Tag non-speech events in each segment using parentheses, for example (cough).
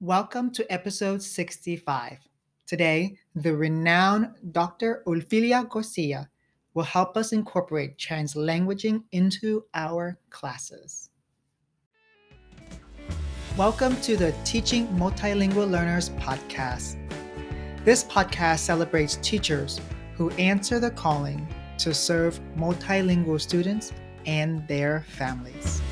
Welcome to episode 65. Today, the renowned Dr. Ophelia Garcia will help us incorporate translanguaging into our classes. Welcome to the Teaching Multilingual Learners podcast. This podcast celebrates teachers who answer the calling to serve multilingual students and their families.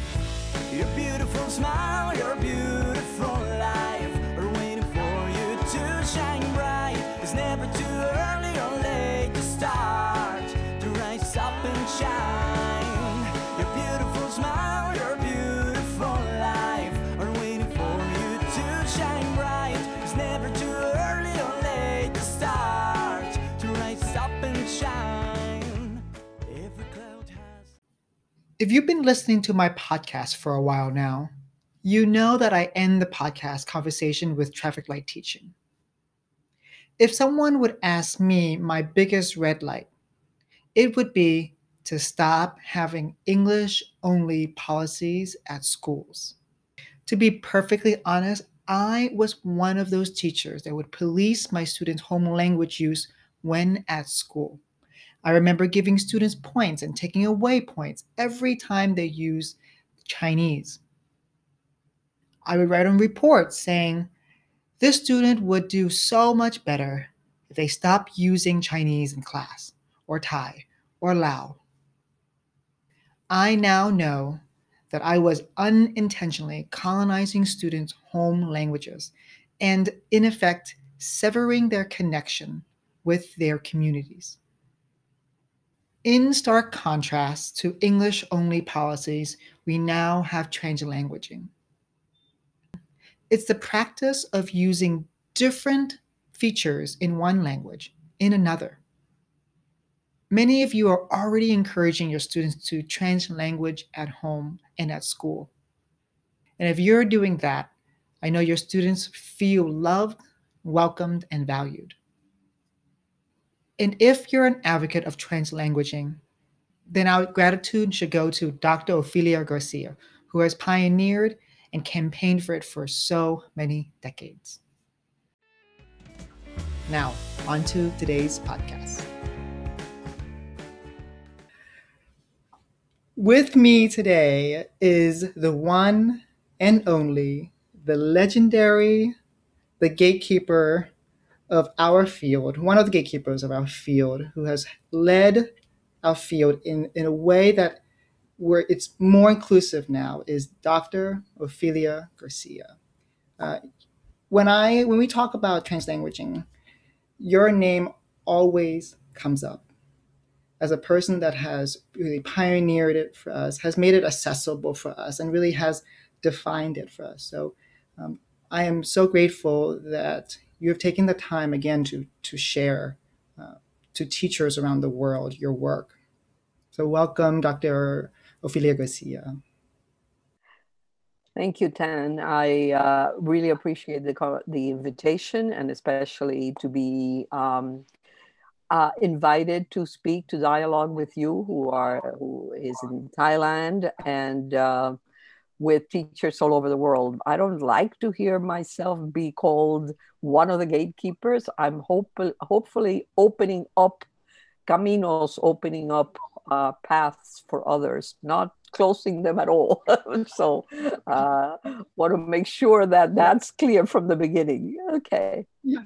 If you've been listening to my podcast for a while now, you know that I end the podcast conversation with traffic light teaching. If someone would ask me my biggest red light, it would be to stop having English only policies at schools. To be perfectly honest, I was one of those teachers that would police my students' home language use when at school. I remember giving students points and taking away points every time they use Chinese. I would write on reports saying, this student would do so much better if they stopped using Chinese in class, or Thai, or Lao. I now know that I was unintentionally colonizing students' home languages and, in effect, severing their connection with their communities. In stark contrast to English only policies, we now have translanguaging. It's the practice of using different features in one language in another. Many of you are already encouraging your students to translanguage at home and at school. And if you're doing that, I know your students feel loved, welcomed, and valued. And if you're an advocate of translanguaging, then our gratitude should go to Dr. Ophelia Garcia, who has pioneered and campaigned for it for so many decades. Now, on to today's podcast. With me today is the one and only, the legendary, the gatekeeper of our field, one of the gatekeepers of our field, who has led our field in, in a way that where it's more inclusive now is Dr. Ophelia Garcia. Uh, when I when we talk about translanguaging, your name always comes up as a person that has really pioneered it for us, has made it accessible for us, and really has defined it for us. So um, I am so grateful that you have taken the time again to to share uh, to teachers around the world your work. So welcome, Dr. Ophelia Garcia. Thank you, Tan. I uh, really appreciate the the invitation and especially to be um, uh, invited to speak to dialogue with you, who are who is in Thailand and uh, with teachers all over the world. I don't like to hear myself be called one of the gatekeepers. I'm hope hopefully opening up caminos, opening up uh, paths for others, not closing them at all. (laughs) so, uh, want to make sure that that's clear from the beginning. Okay. Yeah.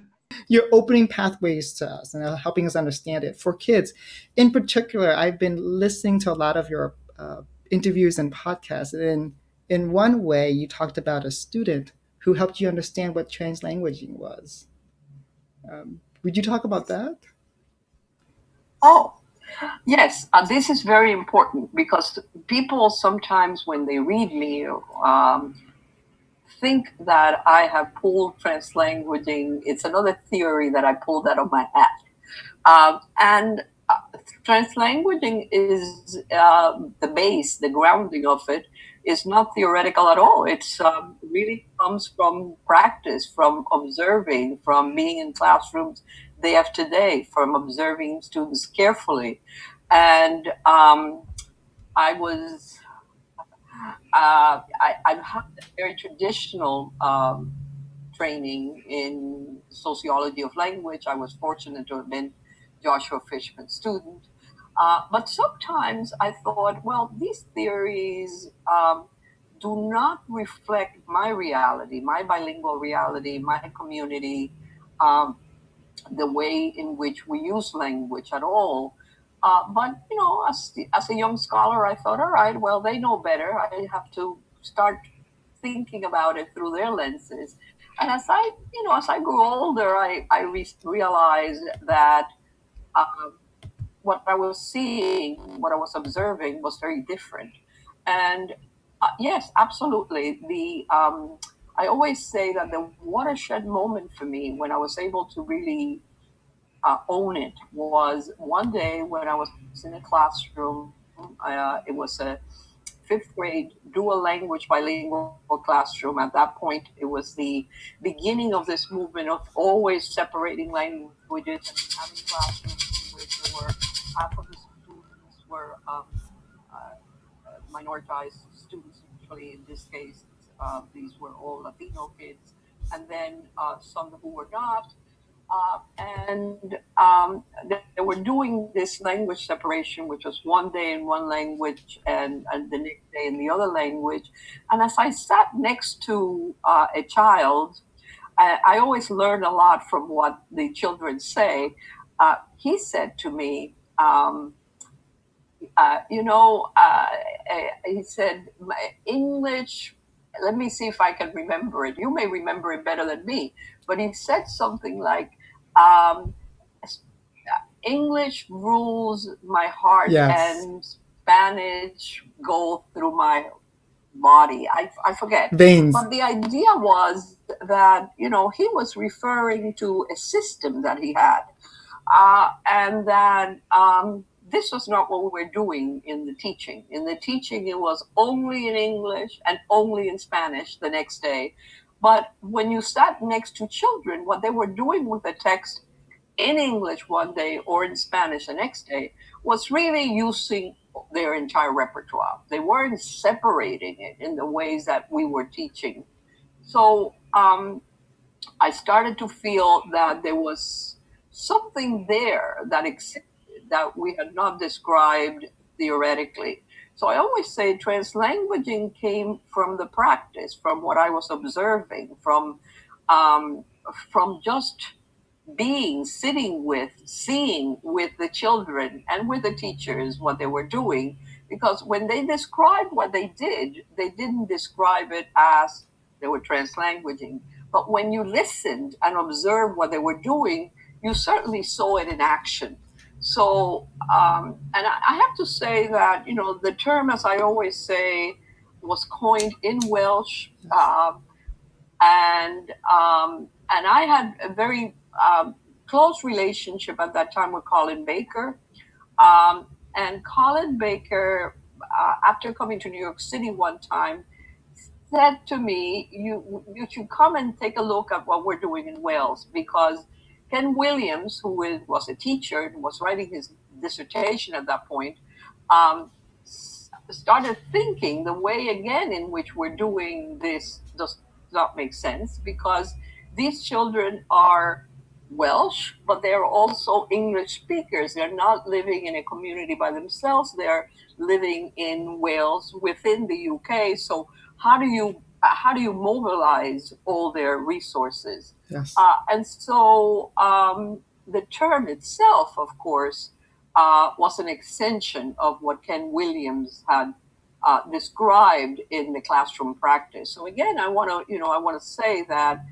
You're opening pathways to us and helping us understand it. For kids, in particular, I've been listening to a lot of your uh, interviews and podcasts. And in one way, you talked about a student who helped you understand what translanguaging was. Um, would you talk about that? Oh, Yes, uh, this is very important because people sometimes, when they read me, um, think that I have pulled translanguaging. It's another theory that I pulled out of my hat. Um, and uh, translanguaging is uh, the base, the grounding of it is not theoretical at all. It's um, really comes from practice, from observing, from being in classrooms day after day from observing students carefully. And um, I was, uh, I, I have a very traditional um, training in sociology of language. I was fortunate to have been Joshua Fishman's student. Uh, but sometimes I thought, well, these theories um, do not reflect my reality, my bilingual reality, my community, um, the way in which we use language at all. Uh, but you know, as as a young scholar, I thought, all right, well, they know better. I have to start thinking about it through their lenses. And as I, you know, as I grew older, I I re- realized that uh, what I was seeing, what I was observing, was very different. And uh, yes, absolutely. The um, I always say that the watershed moment for me when I was able to really uh, own it was one day when I was in a classroom. Uh, it was a fifth grade dual language bilingual classroom. At that point, it was the beginning of this movement of always separating languages and having classrooms in which there were half of the students were um, uh, minoritized students, usually in this case, uh, these were all Latino kids, and then uh, some who were not. Uh, and um, they, they, were doing this language separation, which was one day in one language and, and the next day in the other language. And as I sat next to uh, a child, I, I, always learn a lot from what the children say. Uh, he said to me, um, uh, you know, uh, he said, my English, let me see if I can remember it. You may remember it better than me. But he said something like, um, English rules my heart yes. and Spanish go through my body. I, I forget. Veins. But the idea was that, you know, he was referring to a system that he had. Uh, and then um, this was not what we were doing in the teaching. In the teaching, it was only in English and only in Spanish the next day. But when you sat next to children, what they were doing with the text in English one day or in Spanish the next day was really using their entire repertoire. They weren't separating it in the ways that we were teaching. So um, I started to feel that there was something there that existed that we had not described theoretically. So I always say translanguaging came from the practice, from what I was observing, from um, from just being, sitting with, seeing with the children and with the teachers what they were doing. Because when they described what they did, they didn't describe it as they were translanguaging. But when you listened and observed what they were doing, you certainly saw it in action. So, um, and I, I have to say that, you know, the term, as I always say, was coined in Welsh. Uh, and um, and I had a very um, close relationship at that time with Colin Baker. Um, and Colin Baker, uh, after coming to New York City one time, said to me, you, you should come and take a look at what we're doing in Wales because Ken Williams, who was a teacher and was writing his dissertation at that point, um, started thinking the way again in which we're doing this does not make sense because these children are Welsh, but they're also English speakers. They're not living in a community by themselves. They're living in Wales within the UK. So how do you how do you mobilize all their resources? Yes. Uh, and so um, the term itself, of course, uh, was an extension of what Cen Williams had uh, described in the classroom practice. So again, I want to, you know, I want to say that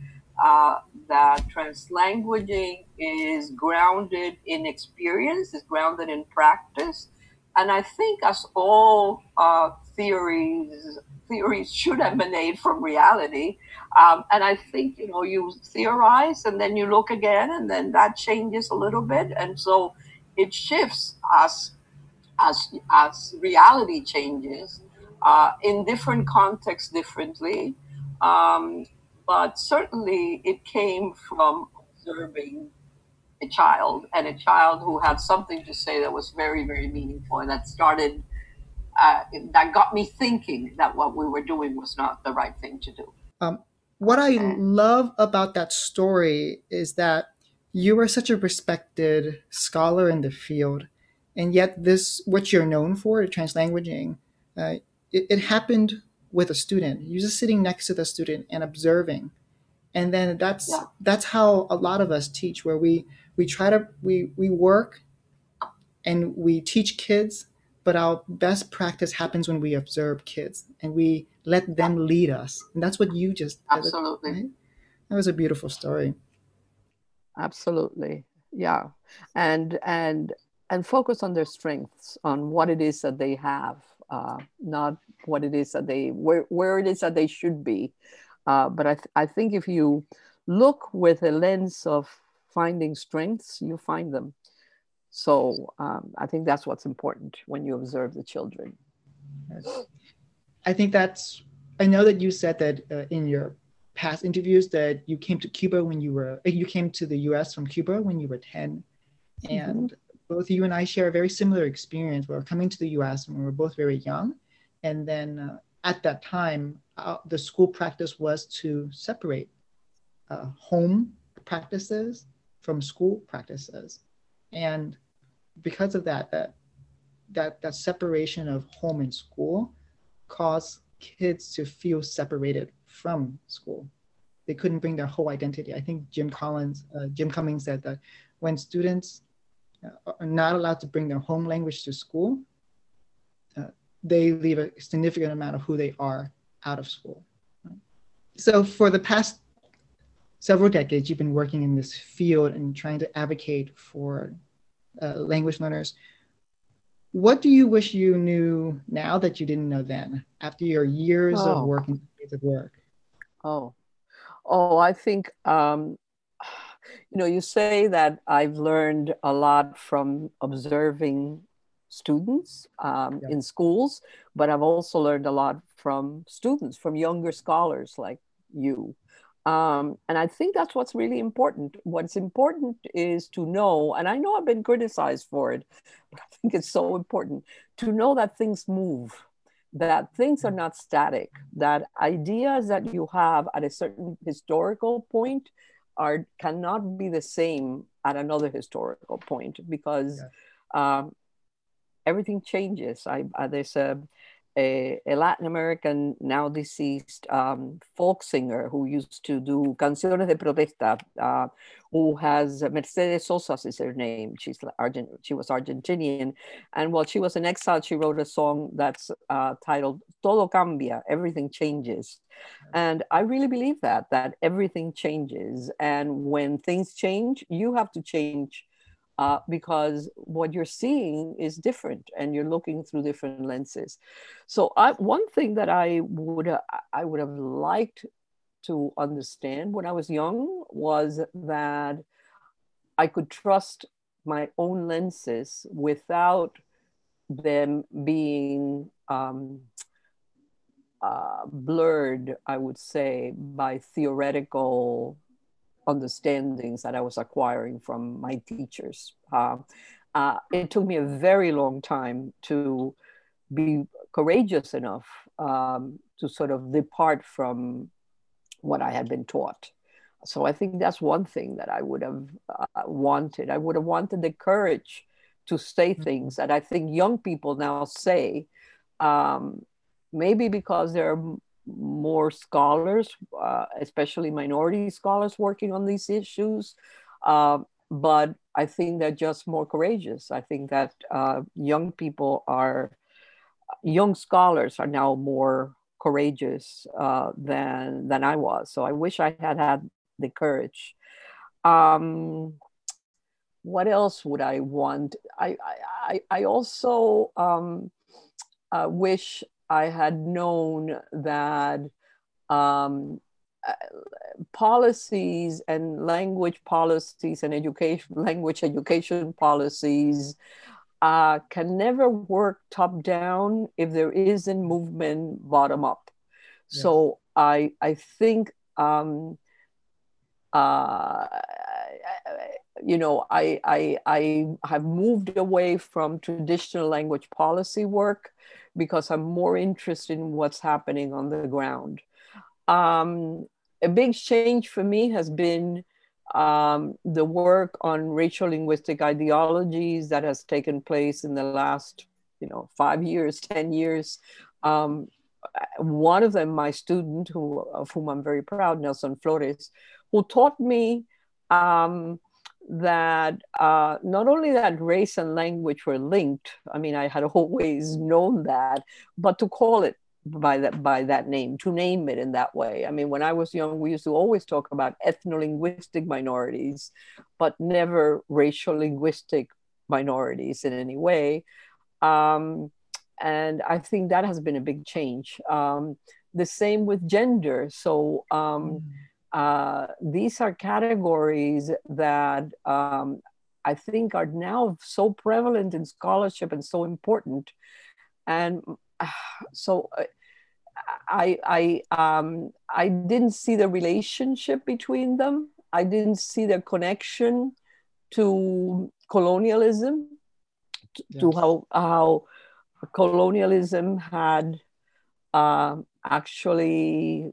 uh, that translanguaging is grounded in experience, is grounded in practice, and I think as all uh, theories theories should emanate from reality. Um, and I think, you know, you theorize and then you look again and then that changes a little bit. And so it shifts as, as, as reality changes uh, in different contexts differently. Um, but certainly it came from observing a child and a child who had something to say that was very, very meaningful and that started uh, that got me thinking that what we were doing was not the right thing to do. Um, what I love about that story is that you are such a respected scholar in the field, and yet this what you're known for, translanguaging, uh, it, it happened with a student. You're just sitting next to the student and observing, and then that's Yeah. that's how a lot of us teach, where we we try to we we work and we teach kids, but our best practice happens when we observe kids and we let them lead us, and that's what you just did. Absolutely. Right? That was a beautiful story. absolutely yeah and and and focus on their strengths on what it is that they have uh, not what it is that they where, where it is that they should be uh, but I, th- I think if you look with a lens of finding strengths you find them so um, i think that's what's important when you observe the children I think that's. I know that you said that uh, in your past interviews that you came to Cuba when you were you came to the U.S. from Cuba when you were 10 and both you and I share a very similar experience. We were coming to the U.S. when we were both very young, and then uh, at that time, uh, the school practice was to separate uh, home practices from school practices, and because of that, that that that separation of home and school caused kids to feel separated from school. They couldn't bring their whole identity. I think Jim Collins, uh, Jim Cummins said that when students uh, are not allowed to bring their home language to school, uh, they leave a significant amount of who they are out of school. So for the past several decades, you've been working in this field and trying to advocate for uh, language learners. What do you wish you knew now that you didn't know then, after your years Oh. of work and of work? Oh, oh, I think, um, (sighs) you know, you say that I've learned a lot from observing students um, Yeah. in schools, but I've also learned a lot from students, from younger scholars like you. Um, and I think that's what's really important. What's important is to know, and I know I've been criticized for it, (laughs) but I think it's so important to know that things move that things are not static, that ideas that you have at a certain historical point are cannot be the same at another historical point because um, everything changes. I, uh, there's a, a, a Latin American now deceased um, folk singer who used to do canciones de protesta, uh, who has Mercedes Sosa is her name. She's Argent, she was Argentinian, and while she was in exile, she wrote a song that's uh, titled "Todo cambia," everything changes, and I really believe that that everything changes, and when things change, you have to change uh, because what you're seeing is different and you're looking through different lenses. So I, one thing that I would uh, I would have liked to understand when I was young was that I could trust my own lenses without them being um, uh, blurred, I would say, by theoretical understandings that I was acquiring from my teachers. Uh, uh, it took me a very long time to be courageous enough um, to sort of depart from what I had been taught. So I think that's one thing that I would have uh, wanted. I would have wanted the courage to say things that I think young people now say, um, maybe because they're more scholars, uh, especially minority scholars working on these issues. Uh, but I think they're just more courageous. I think that uh, young people are, young scholars are now more courageous uh, than than I was. So I wish I had had the courage. Um, what else would I want? I I, I also um, uh, wish I had known that um, policies and language policies and education language education policies uh, can never work top down if there isn't movement bottom up. Yes. So I I think um, uh, you know I, I I have moved away from traditional language policy work because I'm more interested in what's happening on the ground. Um, a big change for me has been um, the work on racial linguistic ideologies that has taken place in the last, you know, five years, 10 years. Um, one of them, my student, who, of whom I'm very proud, Nelson Flores, who taught me um, that uh, not only that race and language were linked, I mean, I had (laughs) always known that, but to call it by that by that name to name it in that way. I mean when i was young we used to always talk about ethno-linguistic minorities but never racial linguistic minorities in any way. Um, and i think that has been a big change. Um, the same with gender. So um, mm. Uh, these are categories that um, i think are now so prevalent in scholarship and so important and (sighs) so uh, I I um, I didn't see the relationship between them. I didn't see the connection to colonialism, yes. to how how colonialism had uh, actually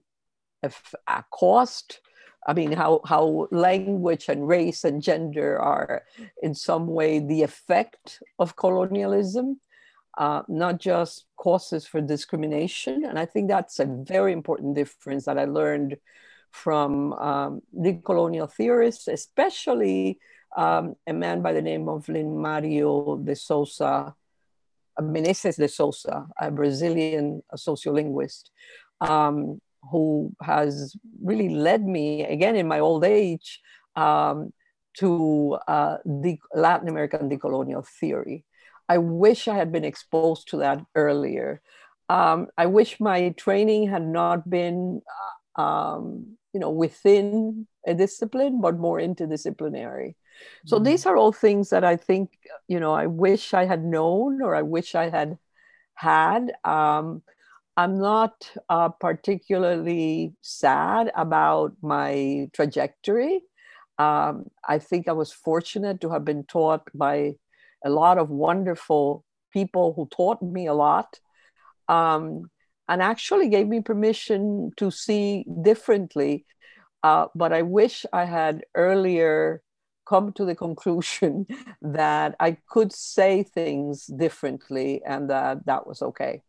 a, a cost. I mean, how, how language and race and gender are in some way the effect of colonialism uh, not just causes for discrimination. And I think that's a very important difference that I learned from um, decolonial theorists, especially um, a man by the name of Lynn Mario de Souza, uh, Menezes de Souza, a Brazilian sociolinguist, um, who has really led me, again in my old age, um, to uh, the Latin American decolonial theory. I wish I had been exposed to that earlier. Um, I wish my training had not been, uh, um, you know, within a discipline, but more interdisciplinary. So mm-hmm. these are all things that I think, you know, I wish I had known or I wish I had had. Um, I'm not uh, particularly sad about my trajectory. Um, I think I was fortunate to have been taught by a lot of wonderful people who taught me a lot um, and actually gave me permission to see differently. Uh, but I wish I had earlier come to the (laughs) conclusion that I could say things differently and that that was okay.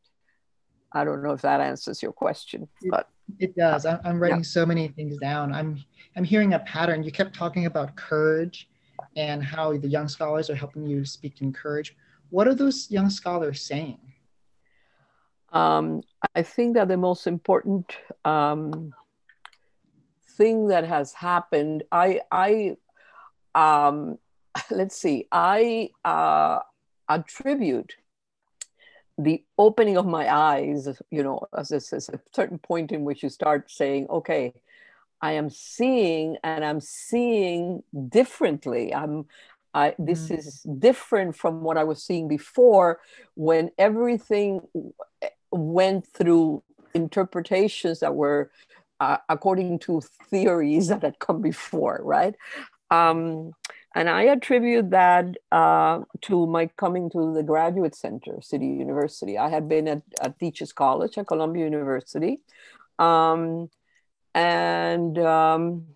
I don't know if that answers your question, but it does. I'm writing yeah. so many things down. I'm I'm hearing a pattern. You kept talking about courage and how the young scholars are helping you speak and encourage. What are those young scholars saying? Um, I think that the most important um, thing that has happened, I, I um, (laughs) let's see, I uh, attribute the opening of my eyes, you know, as, as, as a certain point in which you start saying, okay, I am seeing and I'm seeing differently. I'm I, this mm. is different from what I was seeing before when everything went through interpretations that were uh, according to theories that had come before, right? Um, and I attribute that uh, to my coming to the Graduate Center, City University. I had been at, at Teachers College at Columbia University. Um, and um,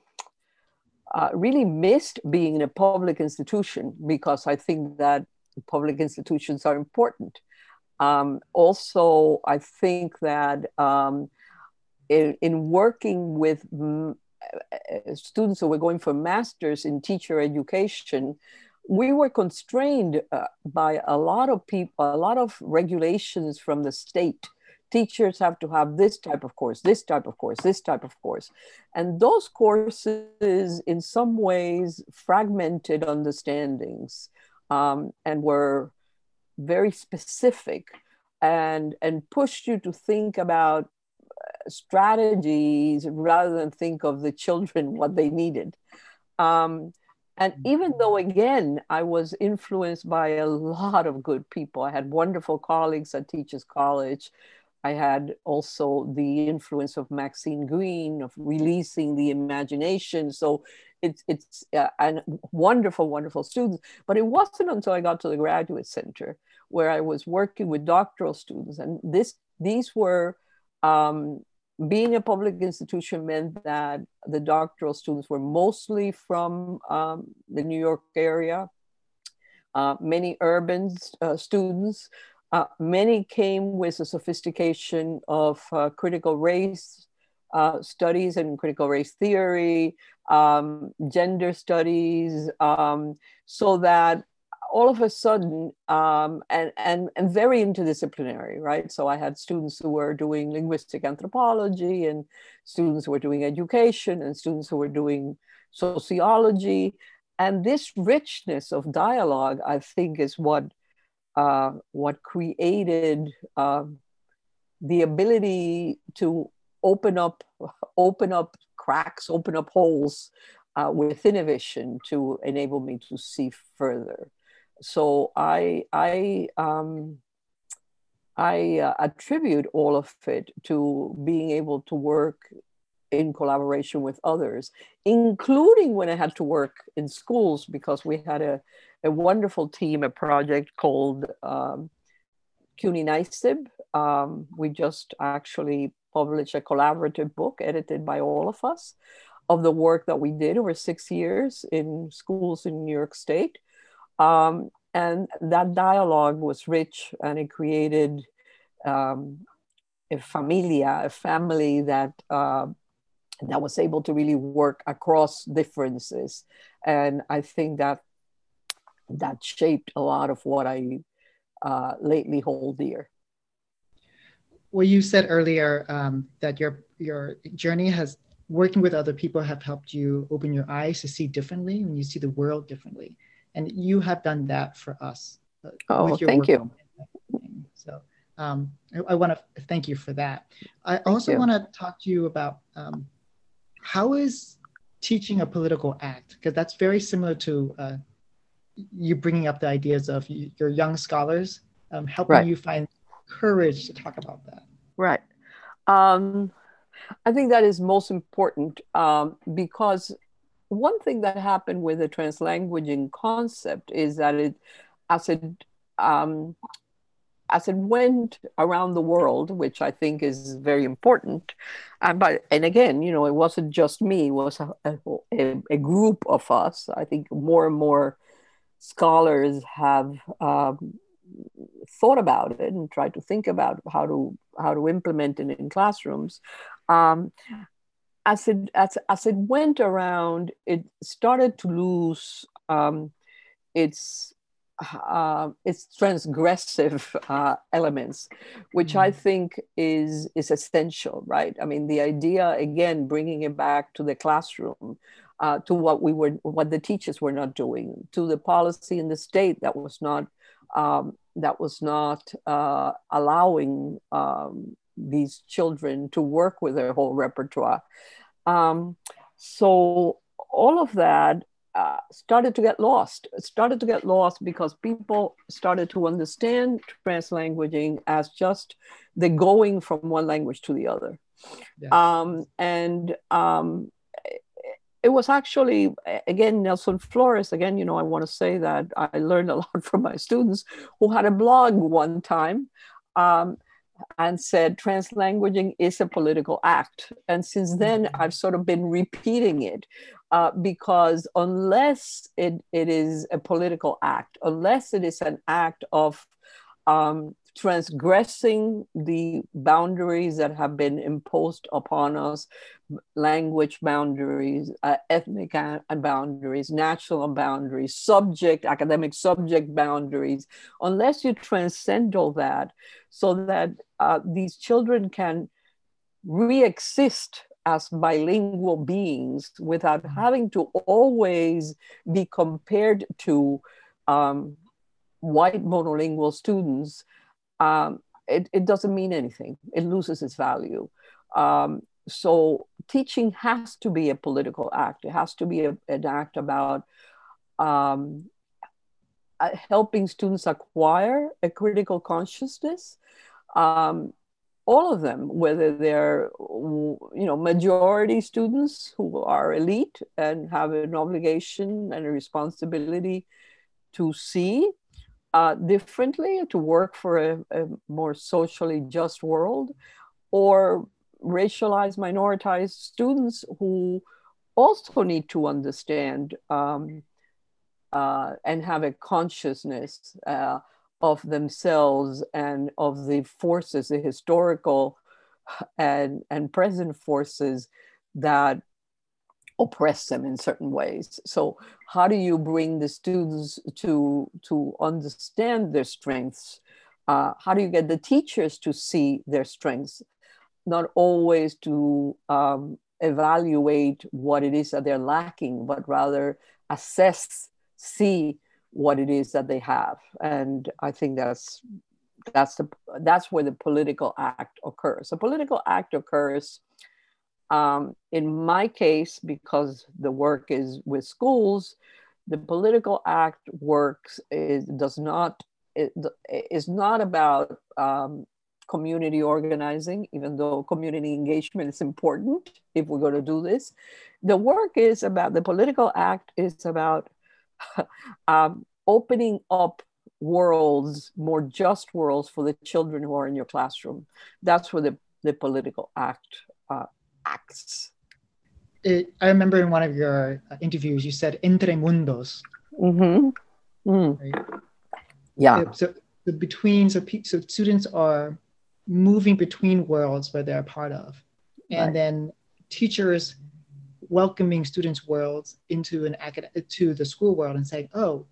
uh, really missed being in a public institution because I think that public institutions are important. Um, also, I think that um, in, in, working with students who were going for masters in teacher education, we were constrained uh, by a lot of people, a lot of regulations from the state teachers have to have this type of course, this type of course, this type of course. And those courses, in some ways, fragmented understandings um, and were very specific and, and pushed you to think about uh, strategies rather than think of the children (laughs) what they needed. Um, and even though, again, I was influenced by a lot of good people, I had wonderful colleagues at Teachers College I had also the influence of Maxine Greene of releasing the imagination. So it's it's uh, and wonderful, wonderful students. But it wasn't until I got to the graduate center where I was working with doctoral students, and this these were um, being a public institution meant that the doctoral students were mostly from um, the New York area, uh, many urban uh, students. Uh, many came with a sophistication of uh, critical race uh, studies and critical race theory, um, gender studies, um, so that all of a sudden, um, and, and, and very interdisciplinary, right? So I had students who were doing linguistic anthropology and students who were doing education and students who were doing sociology. And this richness of dialogue, I think, is what, uh, what created uh, the ability to open up, open up cracks, open up holes uh, within a vision to enable me to see further so I I um, I uh, attribute all of it to being able to work in collaboration with others, including when I had to work in schools because we had a, a wonderful team, a project called um, CUNY NYSIEB. Um, we just actually published a collaborative book edited by all of us of the work that we did over six years in schools in New York State. Um, and that dialogue was rich and it created um, a familia, a family that uh, that was able to really work across differences. And I think that that shaped a lot of what I uh, lately hold dear. Well, you said earlier um, that your your journey has working with other people have helped you open your eyes to see differently and you see the world differently and you have done that for us. Uh, oh, thank you. So um, I, I want to thank you for that. I thank also want to talk to you about um, how is teaching a political act because that's very similar to uh, you bringing up the ideas of your young scholars um, helping right. you find courage to talk about that. Right. Um, I think that is most important um, because one thing that happened with the translanguaging concept is that it, as it, um, as it went around the world, which I think is very important, and but and again, you know, it wasn't just me; it was a, a, a group of us. I think more and more scholars have um, thought about it and tried to think about how to how to implement it in classrooms. Um, as it as, as it went around, it started to lose um, its uh, its transgressive uh, elements, which mm. I think is is essential, right? I mean, the idea again, bringing it back to the classroom, uh, to what we were, what the teachers were not doing, to the policy in the state that was not um, that was not uh, allowing um, these children to work with their whole repertoire. Um, so all of that uh, started to get lost. It started to get lost because people started to understand translanguaging as just the going from one language to the other. Yeah. Um, and um, it was actually, again, Nelson Flores, again, you know, I want to say that I learned a (laughs) lot from my students who had a blog one time. Um, and said translanguaging is a political act. And since then, mm-hmm. I've sort of been repeating it uh, because unless it, it is a political act, unless it is an act of um, transgressing the boundaries that have been imposed upon us language boundaries, uh, ethnic boundaries, national boundaries, subject, academic subject boundaries, unless you transcend all that so that uh, these children can re-exist as bilingual beings without mm-hmm. having to always be compared to um, white monolingual students, um, it, it, doesn't mean anything. It loses its value. Um, so teaching has to be a political act. It has to be a, an act about um, uh, helping students acquire a critical consciousness. Um, all of them, whether they're you know majority students who are elite and have an obligation and a responsibility to see uh, differently, to work for a, a, more socially just world, or racialized, minoritized students who also need to understand um, uh, and have a consciousness uh, of themselves and of the forces, the historical and, and present forces that oppress them in certain ways. So how do you bring the students to, to understand their strengths? Uh, how do you get the teachers to see their strengths? Not always to um, evaluate what it is that they're lacking, but rather assess, see what it is that they have. And I think that's that's the that's where the political act occurs. A political act occurs um, in my case because the work is with schools. The political act works is does not it is not about um, community organizing, even though community engagement is important if we're going to do this. The work is about the political act is about (laughs) um, opening up worlds, more just worlds for the children who are in your classroom. That's where the, the political act acts. It, I remember in one of your uh, interviews, you said entre mundos. Mm-hmm. Mm. Right? Yeah. So, so between, so, so students are moving between worlds where they're a part of. And right. then teachers welcoming students' worlds into an academic to the school world and saying, oh,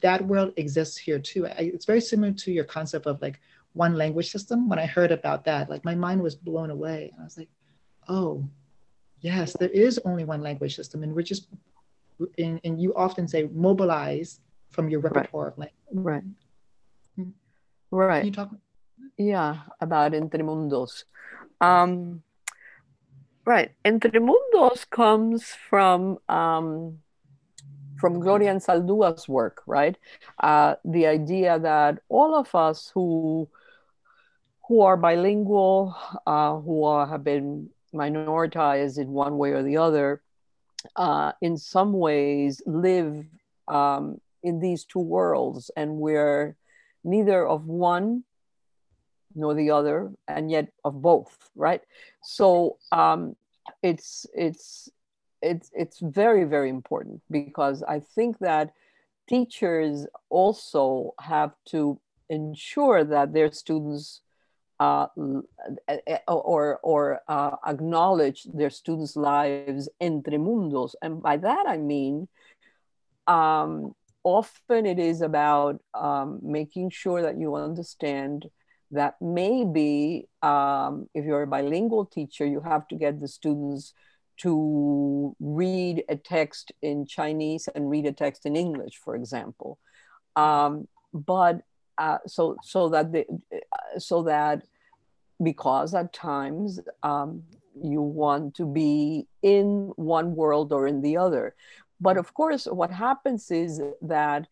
that world exists here too. I, it's very similar to your concept of like one language system. When I heard about that, like my mind was blown away. And I was like, oh, yes, there is only one language system. And we're just, and, and you often say mobilize from your repertoire right. of language. Right. Hmm. Right. Can you talk? Yeah, about Entre Mundos. Um, right. Entre Mundos comes from um, from Gloria Anzaldúa's work, right? Uh, the idea that all of us who who are bilingual, uh, who are, have been minoritized in one way or the other, uh, in some ways live um, in these two worlds, and we're neither of one nor the other, and yet of both, right? So um, it's it's it's it's very very important because I think that teachers also have to ensure that their students uh, or or uh, acknowledge their students' lives entre mundos, and by that I mean um, often it is about um, making sure that you understand that maybe um, if you're a bilingual teacher, you have to get the students to read a text in Chinese and read a text in English, for example. Um, but uh, so so that the, so that because at times um, you want to be in one world or in the other, but of course, what happens is that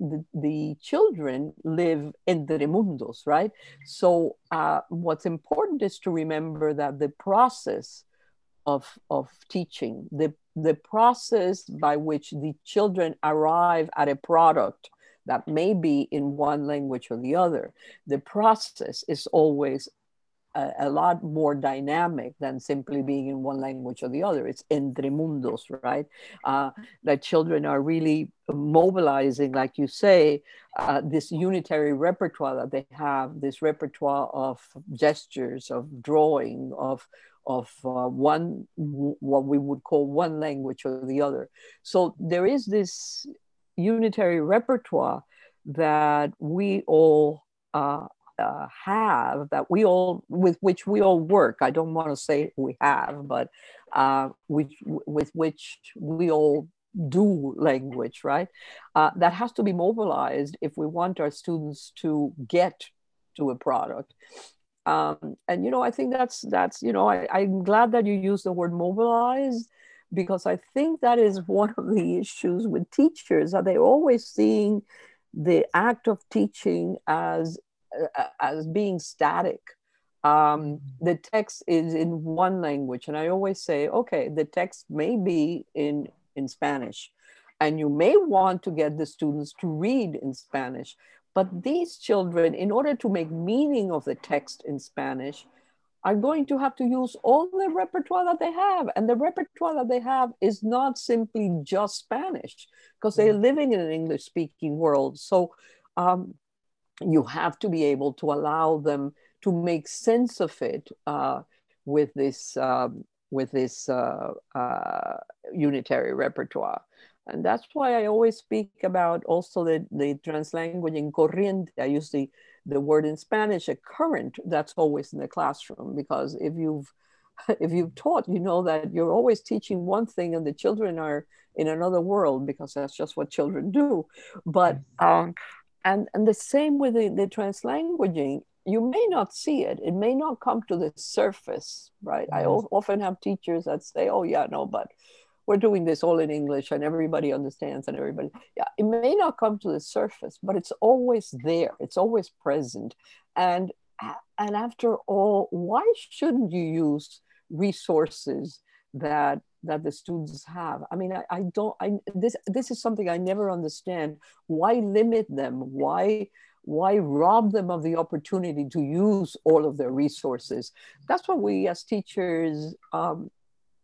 the, the children live in the mundos, right? So uh, what's important is to remember that the process of, of teaching, the, the process by which the children arrive at a product that may be in one language or the other, the process is always a, a, lot more dynamic than simply being in one language or the other. It's entre mundos, right? Uh, that children are really mobilizing, like you say, uh, this unitary repertoire that they have, this repertoire of gestures, of drawing, of of uh, one what we would call one language or the other. So there is this unitary repertoire that we all uh, uh, have that we all with which we all work. I don't want to say we have but uh, which, with which we all do language right? Uh, that has to be mobilized if we want our students to get to a product. Um, and you know i think that's that's you know I, i'm glad that you use the word mobilize because i think that is (laughs) one of the issues with teachers are they always seeing the act of teaching as uh, as being static. Um, mm-hmm. the text is in one language, and I always say, okay, the text may be in in Spanish, and you may want to get the students to read in Spanish. But these children, in order to make meaning of the text in Spanish, are going to have to use all the repertoire that they have. And the repertoire that they have is not simply just Spanish, because they're mm-hmm. living in an English speaking world. So um, you have to be able to allow them to make sense of it uh, with this, um, with this uh, uh, unitary repertoire. And that's why I always speak about also the, the translanguaging corriente. I use the the word in Spanish, a current, that's always in the classroom because if you've (laughs) if you've taught, you know that you're always teaching one thing and the children are in another world because that's just what children do. But um, and and the same with the, the translanguaging, you may not see it. It may not come to the surface, right? I often have teachers that say, "Oh yeah, no, but we're doing this all in English and everybody understands and everybody, yeah, it may not come to the surface, but it's always there. It's always present. And, and after all, why shouldn't you use resources that that the students have. I mean, I, I, don't. I this this is something I never understand. Why limit them? Why why rob them of the opportunity to use all of their resources? That's what we as teachers um,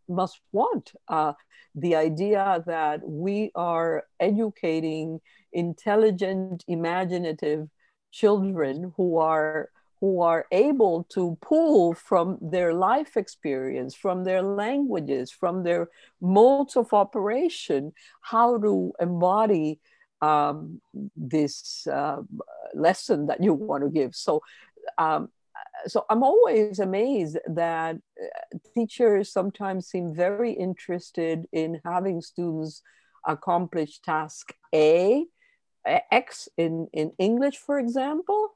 must want. Uh, the idea that we are educating intelligent, imaginative children who are who are able to pull from their life experience, from their languages, from their modes of operation, how to embody um, this uh, lesson that you want to give. So um, so I'm always amazed that uh, teachers sometimes seem very interested in having students accomplish task A, X in, in English, for example.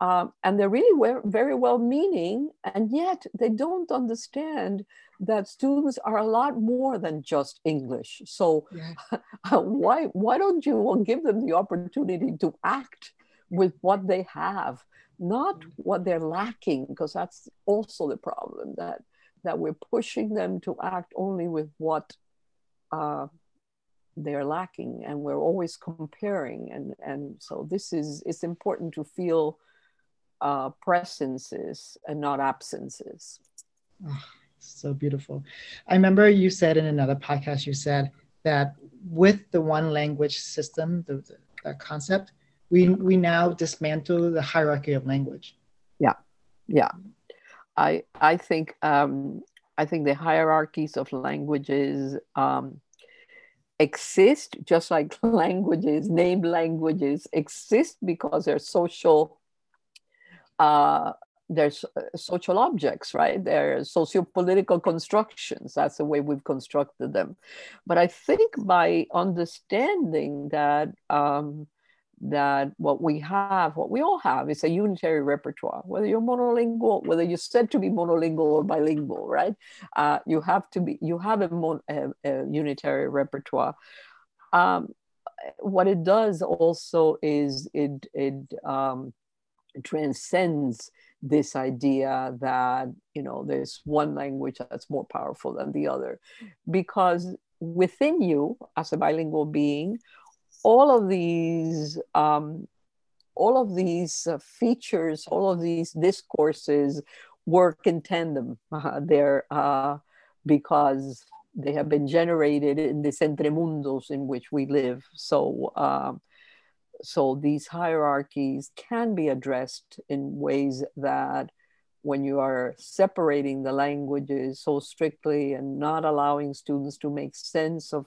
Um, and they're really very well meaning, and yet they don't understand that students are a lot more than just English. So yeah. (laughs) why why don't you give them the opportunity to act with what they have not what they're lacking, because that's also the problem that that we're pushing them to act only with what uh, they're lacking, and we're always comparing, and and so this is it's important to feel uh, presences and not absences. Oh, so beautiful. I remember you said in another podcast, you said that with the one language system, the, the, the concept, we we now dismantle the hierarchy of language. Yeah, yeah. I I think um, I think the hierarchies of languages um, exist just like (laughs) languages, named languages exist because they're social. Uh, they're uh, social objects, right? They're socio-political constructions. That's the way we've constructed them. But I think by understanding that um, that what we have, what we all have, is a unitary repertoire. Whether you're monolingual, whether you're said to be monolingual or bilingual, right? Uh, you have to be. You have a, mon, a, a unitary repertoire. Um, what it does also is it it um, transcends this idea that you know there's one language that's more powerful than the other, because within you as a bilingual being all of these um, all of these uh, features, all of these discourses work in tandem. Uh, uh, because they have been generated in this entremundos in which we live. So, um, so these hierarchies can be addressed in ways that when you are separating the languages so strictly and not allowing students to make sense of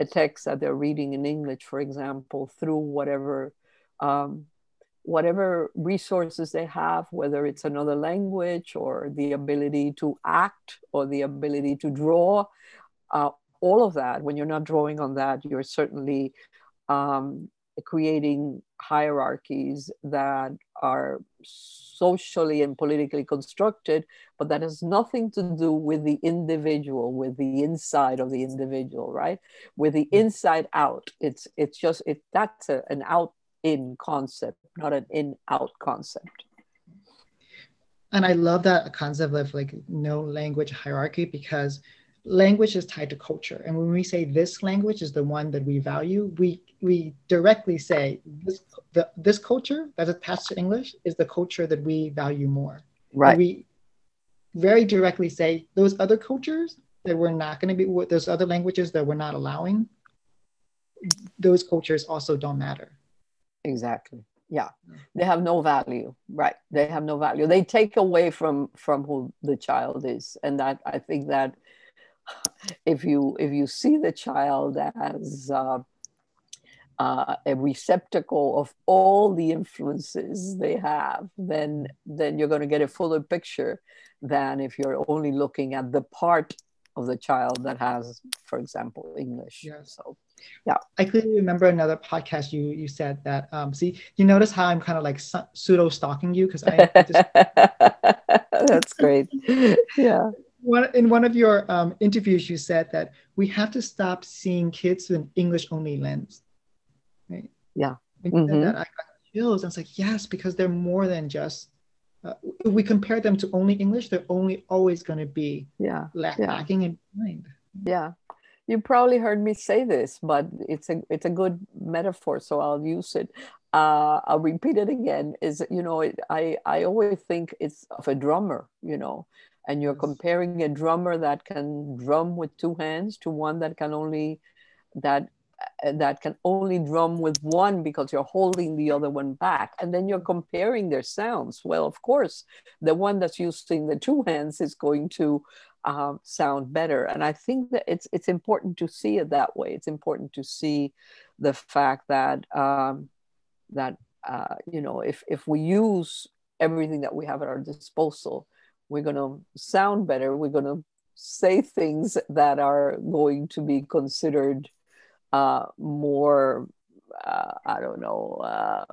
a text that they're reading in English, for example, through whatever um, whatever resources they have, whether it's another language or the ability to act or the ability to draw, uh, all of that. When you're not drawing on that, you're certainly um, creating hierarchies that are socially and politically constructed, but that has nothing to do with the individual, with the inside of the individual, right? With the mm-hmm. inside out. It's it's just it that's a, an out in concept, not an in out concept. And I love that concept of like no language hierarchy because language is tied to culture. And when we say this language is the one that we value, we we directly say this the, this culture that's attached to English is the culture that we value more. Right. we very directly say those other cultures that we're not going to be those other languages that we're not allowing those cultures also don't matter. Exactly. Yeah. They have no value. Right. They have no value. They take away from from who the child is. And that i think that if you if you see the child as uh, uh, a receptacle of all the influences they have, then then you're going to get a fuller picture than if you're only looking at the part of the child that has, for example, English. Yeah. So, yeah. I clearly remember another podcast you you said that. Um, see, you notice how I'm kind of like pseudo stalking you because I. Just... (laughs) That's great. yeah. One, in one of your um, interviews, you said that we have to stop seeing kids through an English only lens. Yeah. Mm-hmm. That, I got chills. I was like, yes, because they're more than just uh, if we compare them to only English, they're only always going to be yeah, lacking yeah. in mind. Yeah, you probably heard me say this, but it's a it's a good metaphor, so I'll use it. Uh, I'll repeat it again. Is you know, it, I I always think it's of a drummer, you know, and you're comparing a drummer that can drum with two hands to one that can only that that can only drum with one because you're holding the other one back. And then you're comparing their sounds. Well of course the one that's using the two hands is going to um, sound better. And i think that it's it's important to see it that way. It's important to see the fact that um, that uh, you know if if we use everything that we have at our disposal we're going to sound better. We're going to say things that are going to be considered uh, more, uh, I don't know, uh,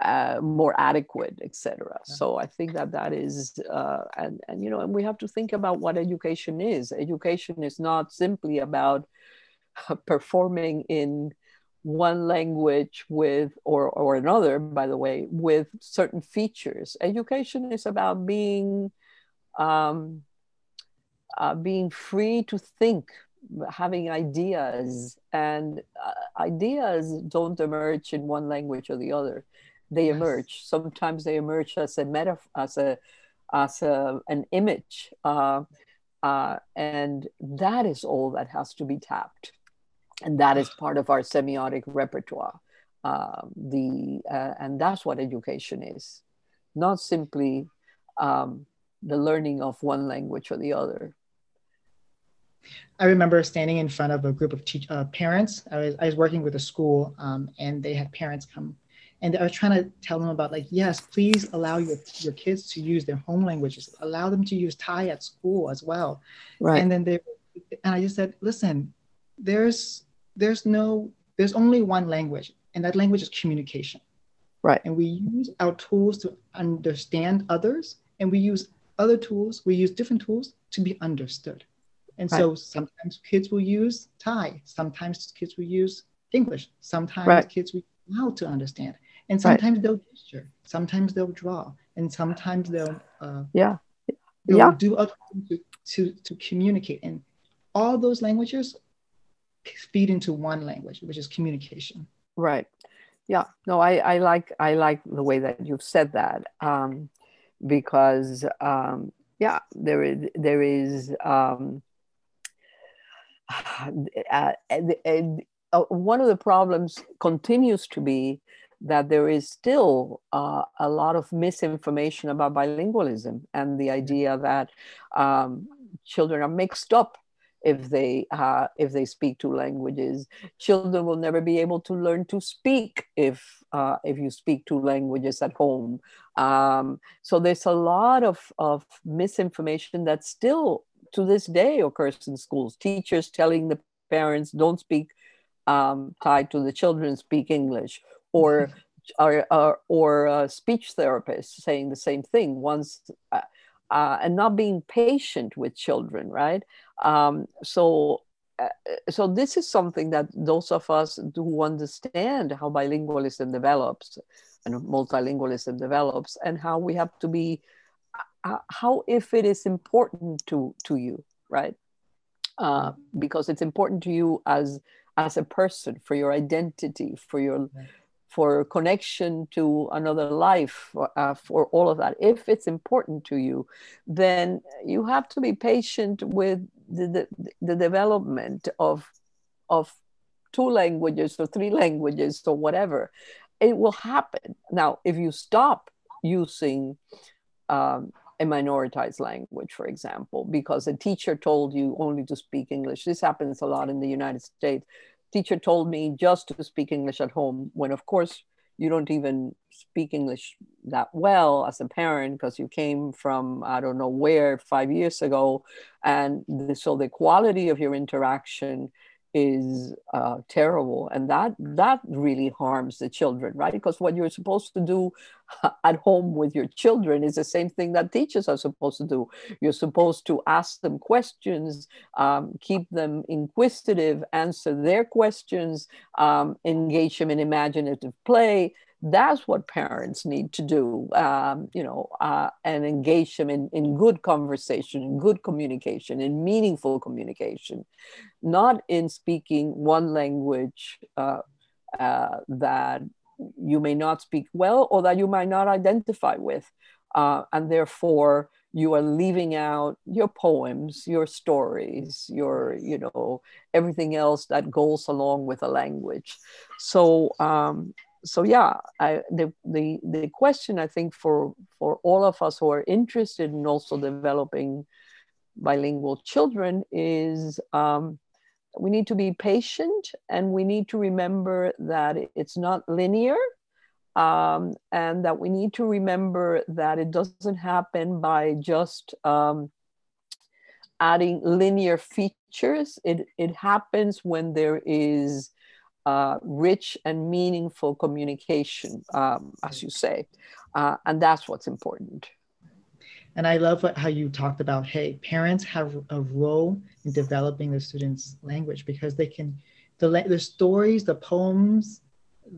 uh more adequate, etc. So I think that that is, uh, and and you know, and we have to think about what education is. Education is not simply about (laughs) performing in one language with or or another by the way with certain features education is about being um, uh, being free to think having ideas and uh, ideas don't emerge in one language or the other. They emerge. Sometimes they emerge as a metaphor as a as a, an image uh, uh, and that is all that has to be tapped. And that is part of our semiotic repertoire uh, the uh, and that's what education is. Not simply um, the learning of one language or the other I remember standing in front of a group of teach, uh, parents. I was, I was working with a school um, and they had parents come and I was trying to tell them about like, yes, please allow your, your kids to use their home languages, allow them to use Thai at school as well. Right. And then they, and I just said, listen, there's, there's no, there's only one language and that language is communication. Right. And we use our tools to understand others and we use other tools, we use different tools to be understood. And right. so sometimes kids will use Thai, sometimes kids will use English, sometimes right. kids will how to understand. And sometimes right. they'll gesture, sometimes they'll draw, and sometimes they'll uh, yeah they'll yeah. do other things to, to, to communicate. And all those languages feed into one language, which is communication. Right. Yeah. No, I, I like I like the way that you've said that. Um, because um, yeah, there is there is um, (sighs) uh, uh, one of the problems continues to be that there is still uh, a lot of misinformation about bilingualism and the idea that um, children are mixed up if they uh, if they speak two languages. Children will never be able to learn to speak if uh, if you speak two languages at home. Um, so there's a lot of, of misinformation that still to this day occurs in schools. Teachers telling the parents, don't speak um, Thai to the children, speak English. Or, (laughs) or, or, or uh, speech therapists saying the same thing once, uh, uh, and not being patient with children, right? Um, so, uh, so this is something that those of us who understand how bilingualism develops and multilingualism develops and how we have to be how if it is important to to you right uh, because it's important to you as as a person for your identity for your for connection to another life, uh, for all of that. If it's important to you, then you have to be patient with the, the, the development of, of two languages or three languages or whatever. It will happen. Now, if you stop using um, a minoritized language, for example, because a teacher told you only to speak English. This happens a lot in the United States. Teacher told me just to speak English at home, when of course you don't even speak English that well as a parent because you came from I don't know where five years ago, and so the quality of your interaction is uh, terrible and that that really harms the children right? Because what you're supposed to do (laughs) at home with your children is the same thing that teachers are supposed to do. You're supposed to ask them questions um, keep them inquisitive answer their questions um, engage them in imaginative play that's what parents need to do um, you know uh, and engage them in, in good conversation in good communication in meaningful communication not in speaking one language uh, uh, that you may not speak well or that you might not identify with uh, and therefore you are leaving out your poems your stories your you know everything else that goes along with a language. So um, so yeah, I, the, the, the question I think for, for all of us who are interested in also developing bilingual children is um, we need to be patient and we need to remember that it's not linear um, and that we need to remember that it doesn't happen by just um, adding linear features. It, it happens when there is uh, rich and meaningful communication, um, as you say. Uh, and that's what's important. And I love what, how you talked about hey, parents have a role in developing the students' language because they can, the, the stories, the poems,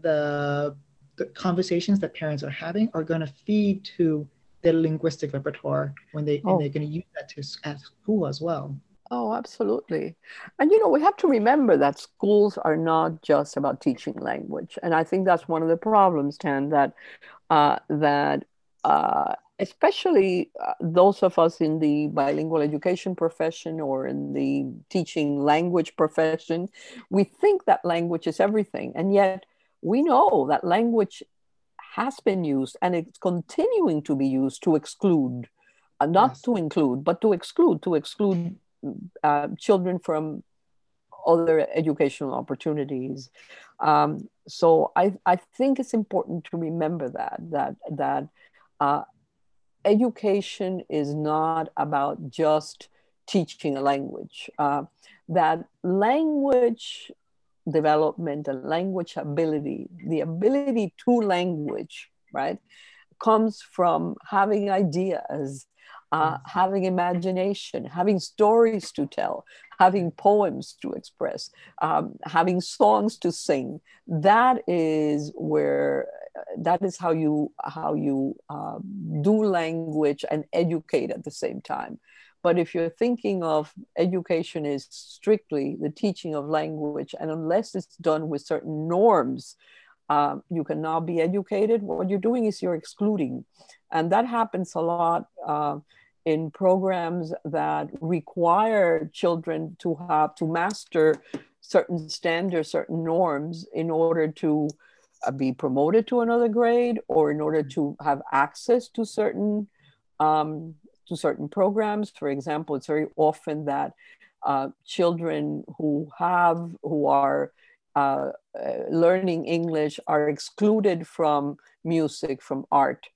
the, the conversations that parents are having are going to feed to their linguistic repertoire when they, oh. and they're going to use that to, at school as well. Oh, absolutely. And you know, we have to remember that schools are not just about teaching language. And I think that's one of the problems, Tan, that uh, that uh, especially uh, those of us in the bilingual education profession or in the teaching language profession, we think that language is everything. And yet we know that language has been used and it's continuing to be used to exclude, uh, not yes. to include, but to exclude, to exclude uh, children from other educational opportunities. Um, so I, I think it's important to remember that that that uh, education is not about just teaching a language. Uh, that language development and language ability, the ability to language, right, comes from having ideas uh, having imagination, having stories to tell, having poems to express, um, having songs to sing. That is where that is how you how you uh, do language and educate at the same time. But if you're thinking of education is strictly the teaching of language, and unless it's done with certain norms, um, you cannot be educated. What you're doing is you're excluding, and that happens a lot. Uh, in programs that require children to have to master certain standards, certain norms in order to uh, be promoted to another grade or in order to have access to certain um, to certain programs. For example, it's very often that uh, children who have who are uh, uh, learning English are excluded from music, from art,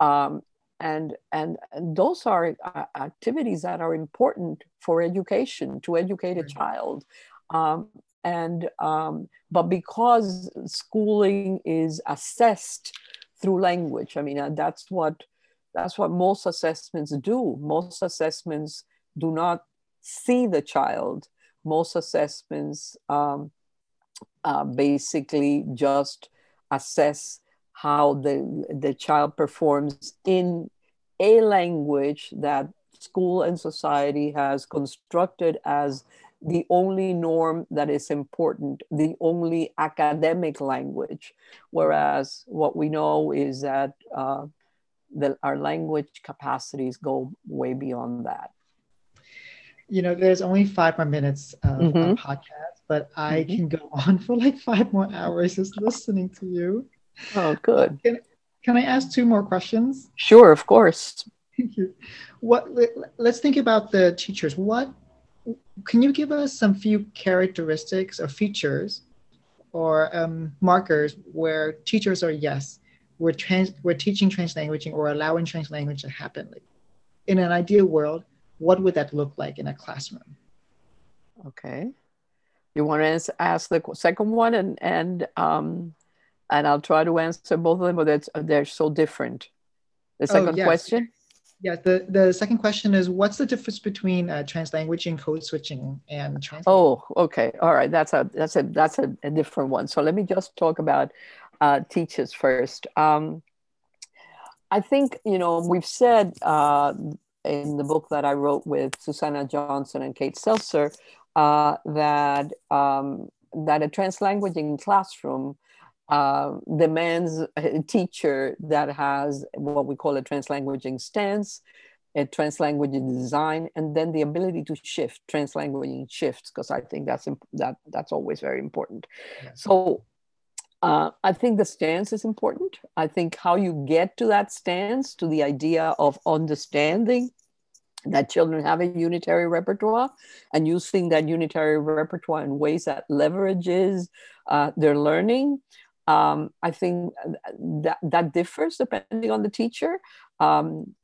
um, and and, and those are uh, activities that are important for education to educate a child. Um, and um, but because schooling is assessed through language i mean uh, that's what that's what most assessments do. Most assessments do not see the child. Most assessments um, uh, basically just assess how the, the child performs in a language that school and society has constructed as the only norm that is important, the only academic language. Whereas what we know is that uh, the, our language capacities go way beyond that. You know, there's only five more minutes of mm-hmm. podcast, but I mm-hmm. can go (laughs) on for like five more hours just listening to you. Oh, good. Can, can I ask two more questions? Sure, of course. Thank you. What? Let's think about the teachers. What can you give us some few characteristics or features or um, markers where teachers are yes, we're trans we're teaching trans translanguaging or allowing translanguage to happen? In an ideal world, what would that look like in a classroom? Okay. You want to ask the second one and and um, and I'll try to answer both of them, but they're so different. The oh, second oh, yes. question. Yeah, the, the second question is what's the difference between uh, translanguaging, code switching, and translation? Oh, okay, all right. That's a that's a that's a, a different one. So let me just talk about uh, teachers first. Um, I think you know we've said uh, in the book that I wrote with Susana Johnson and Kate Seltzer uh, that um, that a translanguaging classroom uh, demands a teacher that has what we call a translanguaging stance, a translanguaging design, and then the ability to shift, translanguaging shifts, because I think that's that that's always very important. Yeah. So uh, I think the stance is important. I think how you get to that stance, to the idea of understanding that children have a unitary repertoire and using that unitary repertoire in ways that leverages uh, their learning um, I think that that differs depending on the teacher. Um,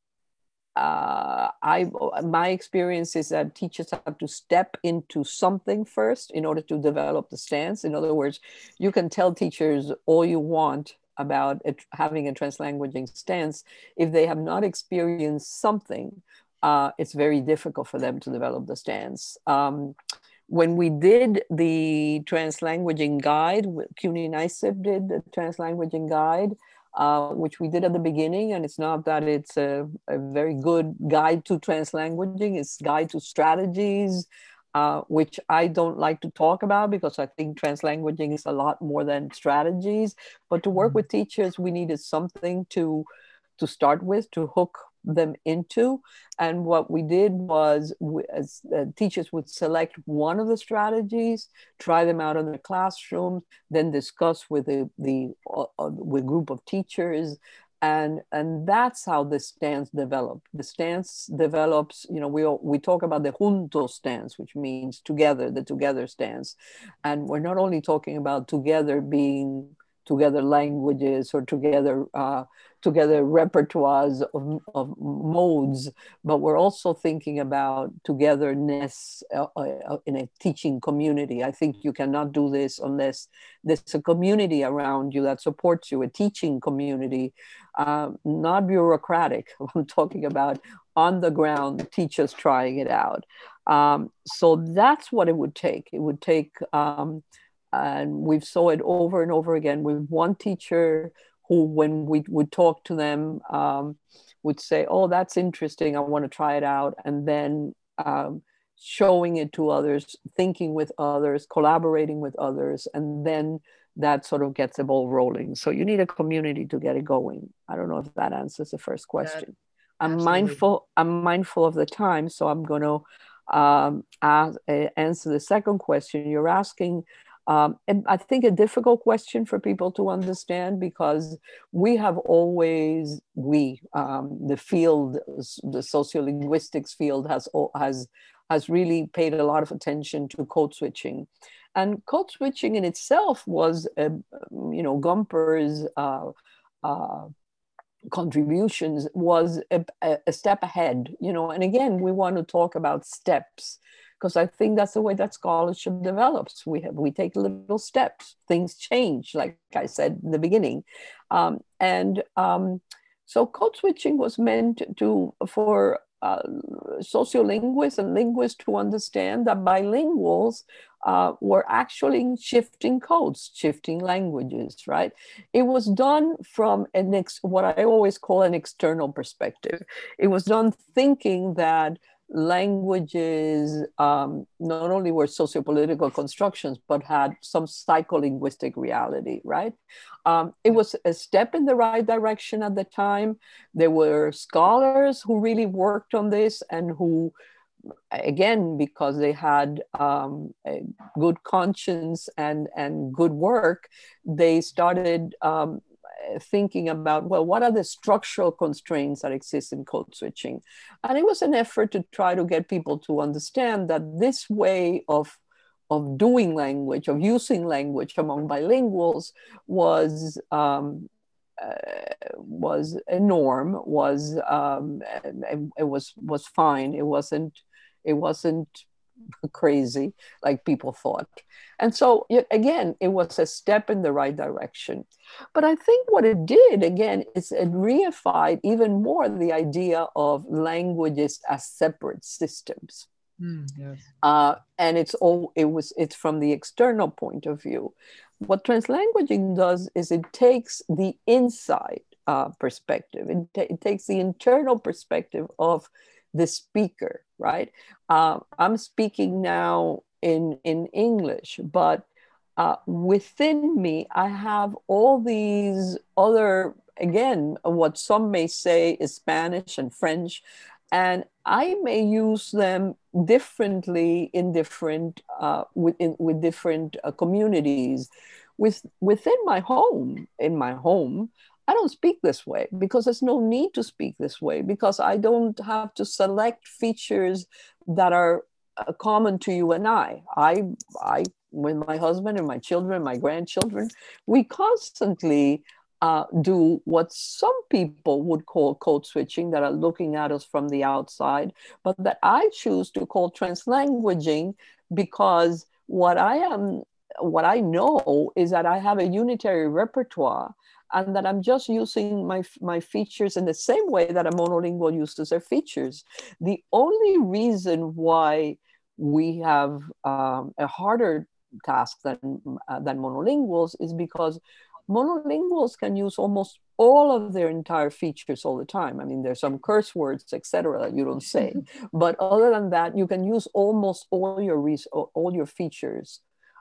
uh, I my experience is that teachers have to step into something first in order to develop the stance. In other words, you can tell teachers all you want about it, having a translanguaging stance if they have not experienced something. Uh, it's very difficult for them to develop the stance. Um, when we did the translanguaging guide, CUNY and NYSIEB did the translanguaging guide, uh, which we did at the beginning. And it's not that it's a, a very good guide to translanguaging, it's guide to strategies, uh, which I don't like to talk about because I think translanguaging is a lot more than strategies. But to work mm-hmm. with teachers, we needed something to to start with to hook them into. And what we did was, we, as uh, teachers would select one of the strategies, try them out in the classroom, then discuss with the, the uh, uh, with group of teachers. And, and that's how the stance developed. The stance develops, you know, we, all, we talk about the junto stance, which means together, the together stance. And we're not only talking about together being together languages or together uh, together repertoires of, of, modes, but we're also thinking about togetherness uh, uh, in a teaching community. I think you cannot do this unless there's a community around you that supports you, a teaching community, uh, not bureaucratic. (laughs) I'm talking about on the ground teachers trying it out. Um, so that's what it would take. It would take um, and we've saw it over and over again. With one teacher who when we would talk to them um, would say oh that's interesting. I want to try it out. And then um, showing it to others thinking with others collaborating with others and then that sort of gets the ball rolling. So you need a community to get it going. I don't know if that answers the first question. I'm mindful i'm mindful of the time so i'm going to um, ask, uh, answer the second question. You're asking um, and I think a difficult question for people to understand because we have always, we, um, the field, the sociolinguistics field has, has, has really paid a lot of attention to code switching. And code switching in itself was, a, you know, Gumperz' uh, uh, contributions was a, a, step ahead, you know, and again, we want to talk about steps because I think that's the way that scholarship develops. We have we take little steps, things change, like I said in the beginning, um, and um, so code switching was meant to for uh, sociolinguists and linguists to understand that bilinguals uh, were actually shifting codes, shifting languages, right? It was done from an ex- what I always call an external perspective. It was done thinking that languages um, not only were sociopolitical constructions, but had some psycholinguistic reality, right? Um, it was a step in the right direction at the time. There were scholars who really worked on this and who, again, because they had um, a good conscience and, and good work, they started um, thinking about well what are the structural constraints that exist in code switching? And it was an effort to try to get people to understand that this way of of doing language of using language among bilinguals was um, uh, was a norm was um, it was was fine. It wasn't it wasn't (laughs) crazy like people thought. And so, again, it was a step in the right direction. But I think what it did, again, is it reified even more the idea of languages as separate systems. Mm, yes. uh, and it's all it was it's from the external point of view what translanguaging does is it takes the inside uh, perspective it, t- it takes the internal perspective of the speaker, right? Uh, I'm speaking now in, in English, but uh, within me, I have all these other, again, what some may say is Spanish and French, and I may use them differently in different, uh, with, in, with different uh, communities. With, within my home, in my home, I don't speak this way because there's no need to speak this way because I don't have to select features that are uh, common to you and I. I, I, with my husband and my children, my grandchildren, we constantly uh, do what some people would call code switching that are looking at us from the outside, but that I choose to call translanguaging because what I am, what I know is that I have a unitary repertoire and that I'm just using my, my features in the same way that a monolingual uses their features. The only reason why we have um, a harder task than, uh, than monolinguals is because monolinguals can use almost all of their entire features all the time. I mean, there's some curse words, etc., that you don't say, (laughs) but other than that, you can use almost all your all your features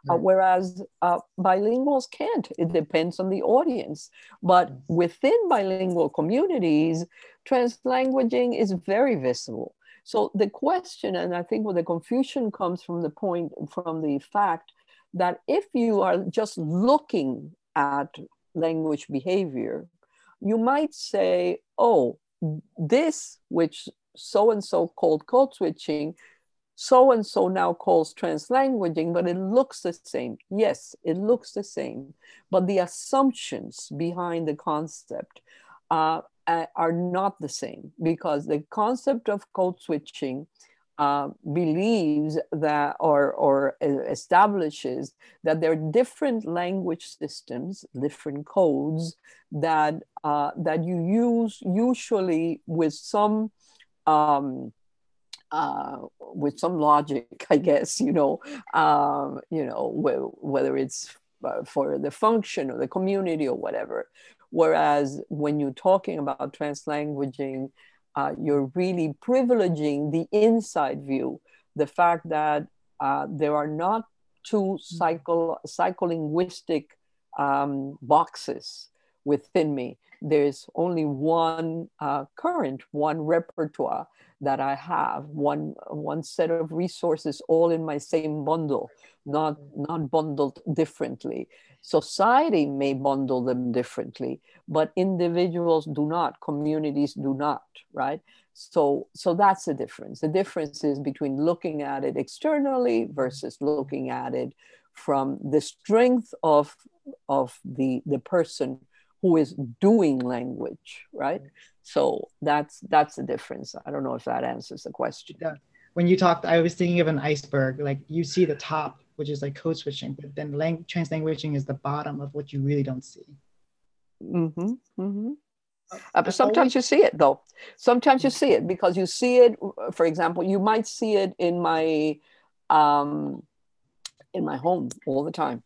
uh, whereas uh, bilinguals can't. It depends on the audience. But within bilingual communities, translanguaging is very visible. So the question, and I think where the confusion comes from the point, from the fact that if you are just looking at language behavior, you might say, oh, this, which so and so called code switching, so and so now calls translanguaging, but it looks the same. Yes, it looks the same, but the assumptions behind the concept uh, are not the same because the concept of code switching uh, believes that or, or establishes that there are different language systems, different codes that, uh, that you use usually with some um, uh, with some logic, (laughs) I guess, you know, um, you know, wh- whether it's for the function or the community or whatever. Whereas when you're talking about translanguaging, uh, you're really privileging the inside view, the fact that uh, there are not two psycho psycholinguistic um, boxes within me. There's only one uh, current, one repertoire that I have, one, one set of resources all in my same bundle, not, not bundled differently. Society may bundle them differently, but individuals do not, communities do not, right? So, so that's the difference. The difference is between looking at it externally versus looking at it from the strength of, of the, the person who is doing language, right? So that's that's the difference. I don't know if that answers the question. Yeah. When you talked, I was thinking of an iceberg. Like you see the top, which is like code switching, but then lang- translanguaging is the bottom of what you really don't see. Mm-hmm. Mm-hmm. Uh, but sometimes you see it though. Sometimes you see it because you see it. For example, you might see it in my um, in my home all the time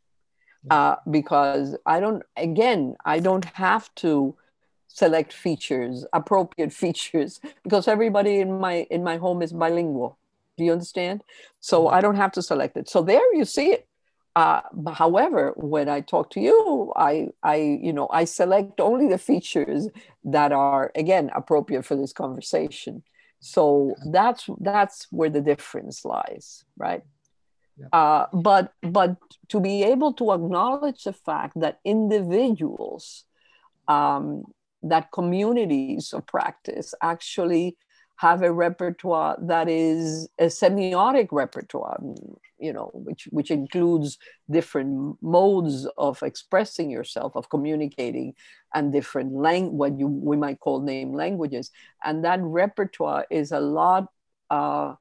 uh, because I don't. Again, I don't have to select features, appropriate (laughs) features, because everybody in my in my home is bilingual. Do you understand? So I don't have to select it. So there you see it. Uh, however, when I talk to you, I, I, you know, I select only the features that are again appropriate for this conversation. So that's that's where the difference lies, right? Yeah. Uh, but but to be able to acknowledge the fact that individuals, um, that communities of practice actually have a repertoire that is a semiotic repertoire, you know, which which includes different modes of expressing yourself, of communicating, and different lang what you we might call name languages, and that repertoire is a lot. Uh,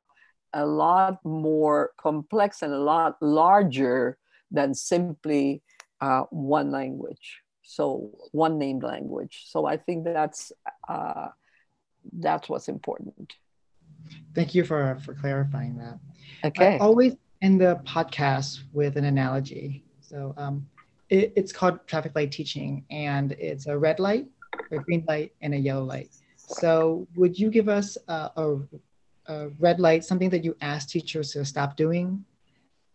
a lot more complex and a lot larger than simply uh, one language so one named language so i think that's uh, that's what's important. Thank you for for clarifying that. Okay. I always end the podcast with an analogy. So um, it, it's called traffic light teaching, and it's a red light, a green light, and a yellow light. So would you give us a, a, a red light, something that you ask teachers to stop doing?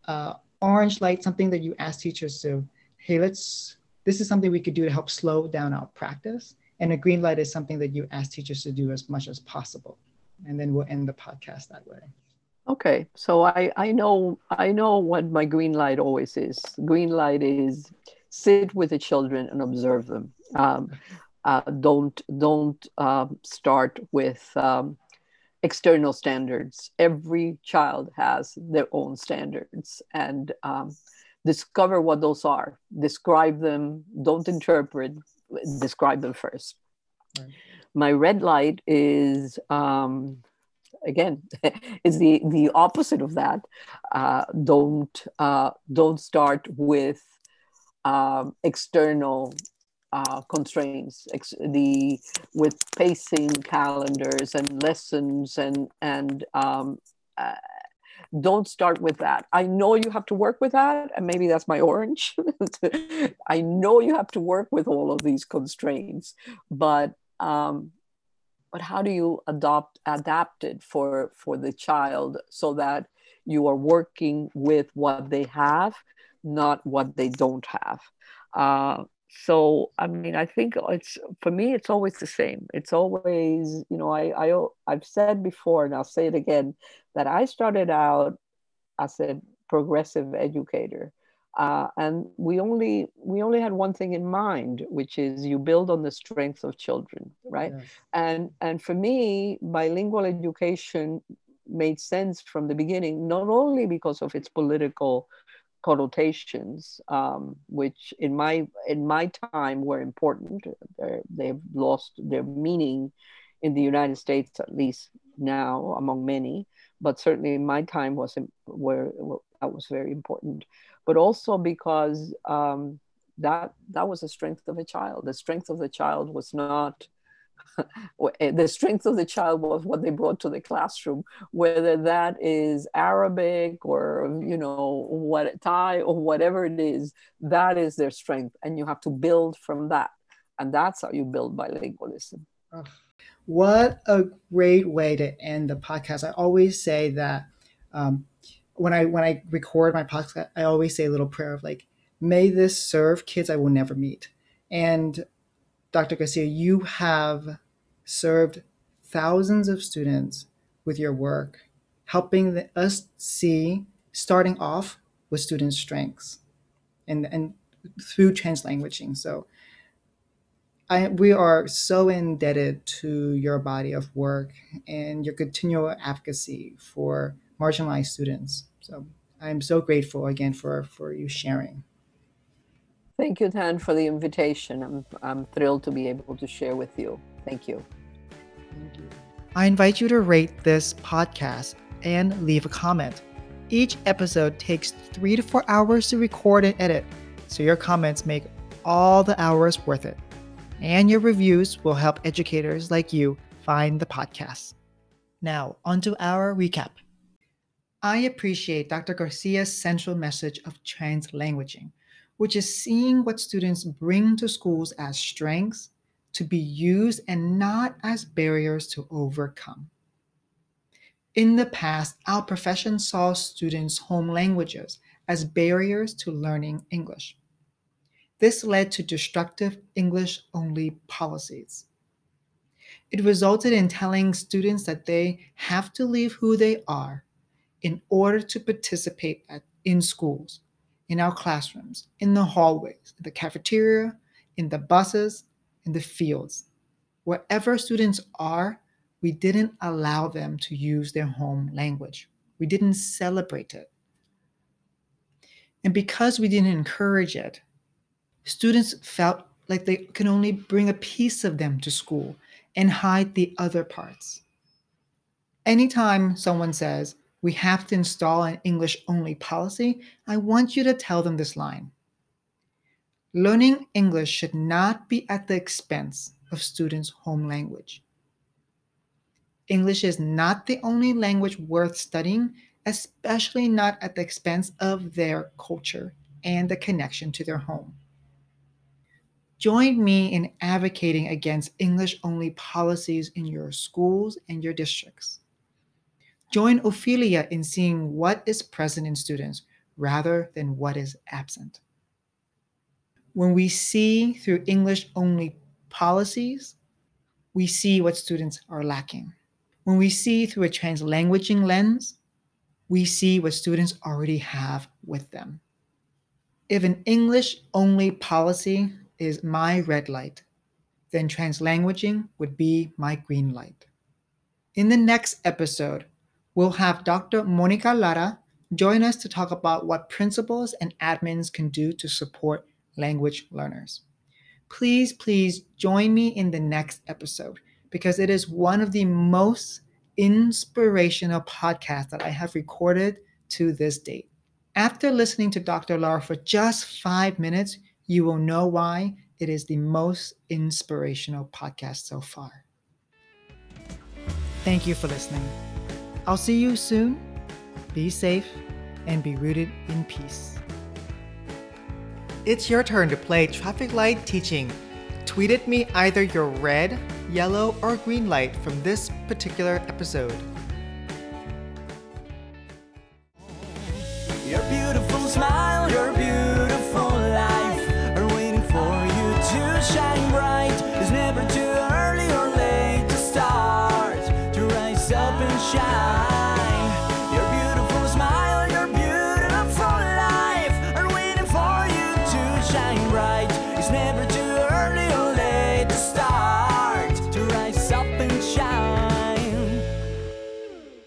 Uh, orange light, something that you ask teachers to, hey, let's. This is something we could do to help slow down our practice and a green light is something that you ask teachers to do as much as possible. And then we'll end the podcast that way. Okay, so I, I know I know what my green light always is. Green light is sit with the children and observe them. Um, uh, don't don't um, start with um, external standards. Every child has their own standards, and um, discover what those are. Describe them. Don't interpret describe them first. Right. My red light is um, again (laughs) is the the opposite of that. Uh, don't uh, don't start with um, external uh, constraints. Ex- the with pacing calendars and lessons and and um, uh, don't start with that. I know you have to work with that, and maybe that's my orange. (laughs) I know you have to work with all of these constraints, but um, but how do you adopt adapt it for for the child so that you are working with what they have, not what they don't have. Uh, so i mean i think it's for me it's always the same it's always you know i, I i've said before and i'll say it again that i started out as a progressive educator uh, and we only we only had one thing in mind which is you build on the strength of children right yes. and and for me bilingual education made sense from the beginning not only because of its political connotations, um, which in my in my time were important. They're, they've lost their meaning in the United States, at least now, among many. But certainly, in my time was where that was very important. But also because um, that that was the strength of a child. The strength of the child was not the strength of the child was what they brought to the classroom, whether that is Arabic or you know what Thai or whatever it is. That is their strength, and you have to build from that, and that's how you build bilingualism. What a great way to end the podcast! I always say that um, when I when I record my podcast, I always say a little prayer of like, "May this serve kids I will never meet." And Dr. Garcia, you have served thousands of students with your work, helping the, us see, starting off with students' strengths and, and through translanguaging. So I, we are so indebted to your body of work and your continual advocacy for marginalized students. So I'm so grateful again for, for you sharing. Thank you, Tan, for the invitation. I'm, I'm thrilled to be able to share with you. Thank you. Thank you. I invite you to rate this podcast and leave a comment. Each episode takes three to four hours to record and edit, so your comments make all the hours worth it. And your reviews will help educators like you find the podcast. Now, onto our recap. I appreciate Dr. Garcia's central message of translanguaging which is seeing what students bring to schools as strengths to be used and not as barriers to overcome. In the past, our profession saw students' home languages as barriers to learning English. This led to destructive English only policies. It resulted in telling students that they have to leave who they are in order to participate at, in schools, in our classrooms, in the hallways, the cafeteria, in the buses, in the fields. Wherever students are, we didn't allow them to use their home language. We didn't celebrate it. And because we didn't encourage it, students felt like they can only bring a piece of them to school and hide the other parts. Anytime someone says, we have to install an English only policy, I want you to tell them this line. Learning English should not be at the expense of students' home language. English is not the only language worth studying, especially not at the expense of their culture and the connection to their home. Join me in advocating against English only policies in your schools and your districts. Join Ophelia in seeing what is present in students rather than what is absent. When we see through English only policies, we see what students are lacking. When we see through a translanguaging lens, we see what students already have with them. If an English only policy is my red light, then translanguaging would be my green light. In the next episode, we'll have Dr. Monica Lara join us to talk about what principals and admins can do to support language learners. Please, please join me in the next episode because it is one of the most inspirational podcasts that I have recorded to this date. After listening to Dr. Lara for just five minutes, you will know why it is the most inspirational podcast so far. Thank you for listening. I'll see you soon. Be safe and be rooted in peace. It's your turn to play traffic light teaching. Tweet at me either your red, yellow, or green light from this particular episode. Your beautiful smile, your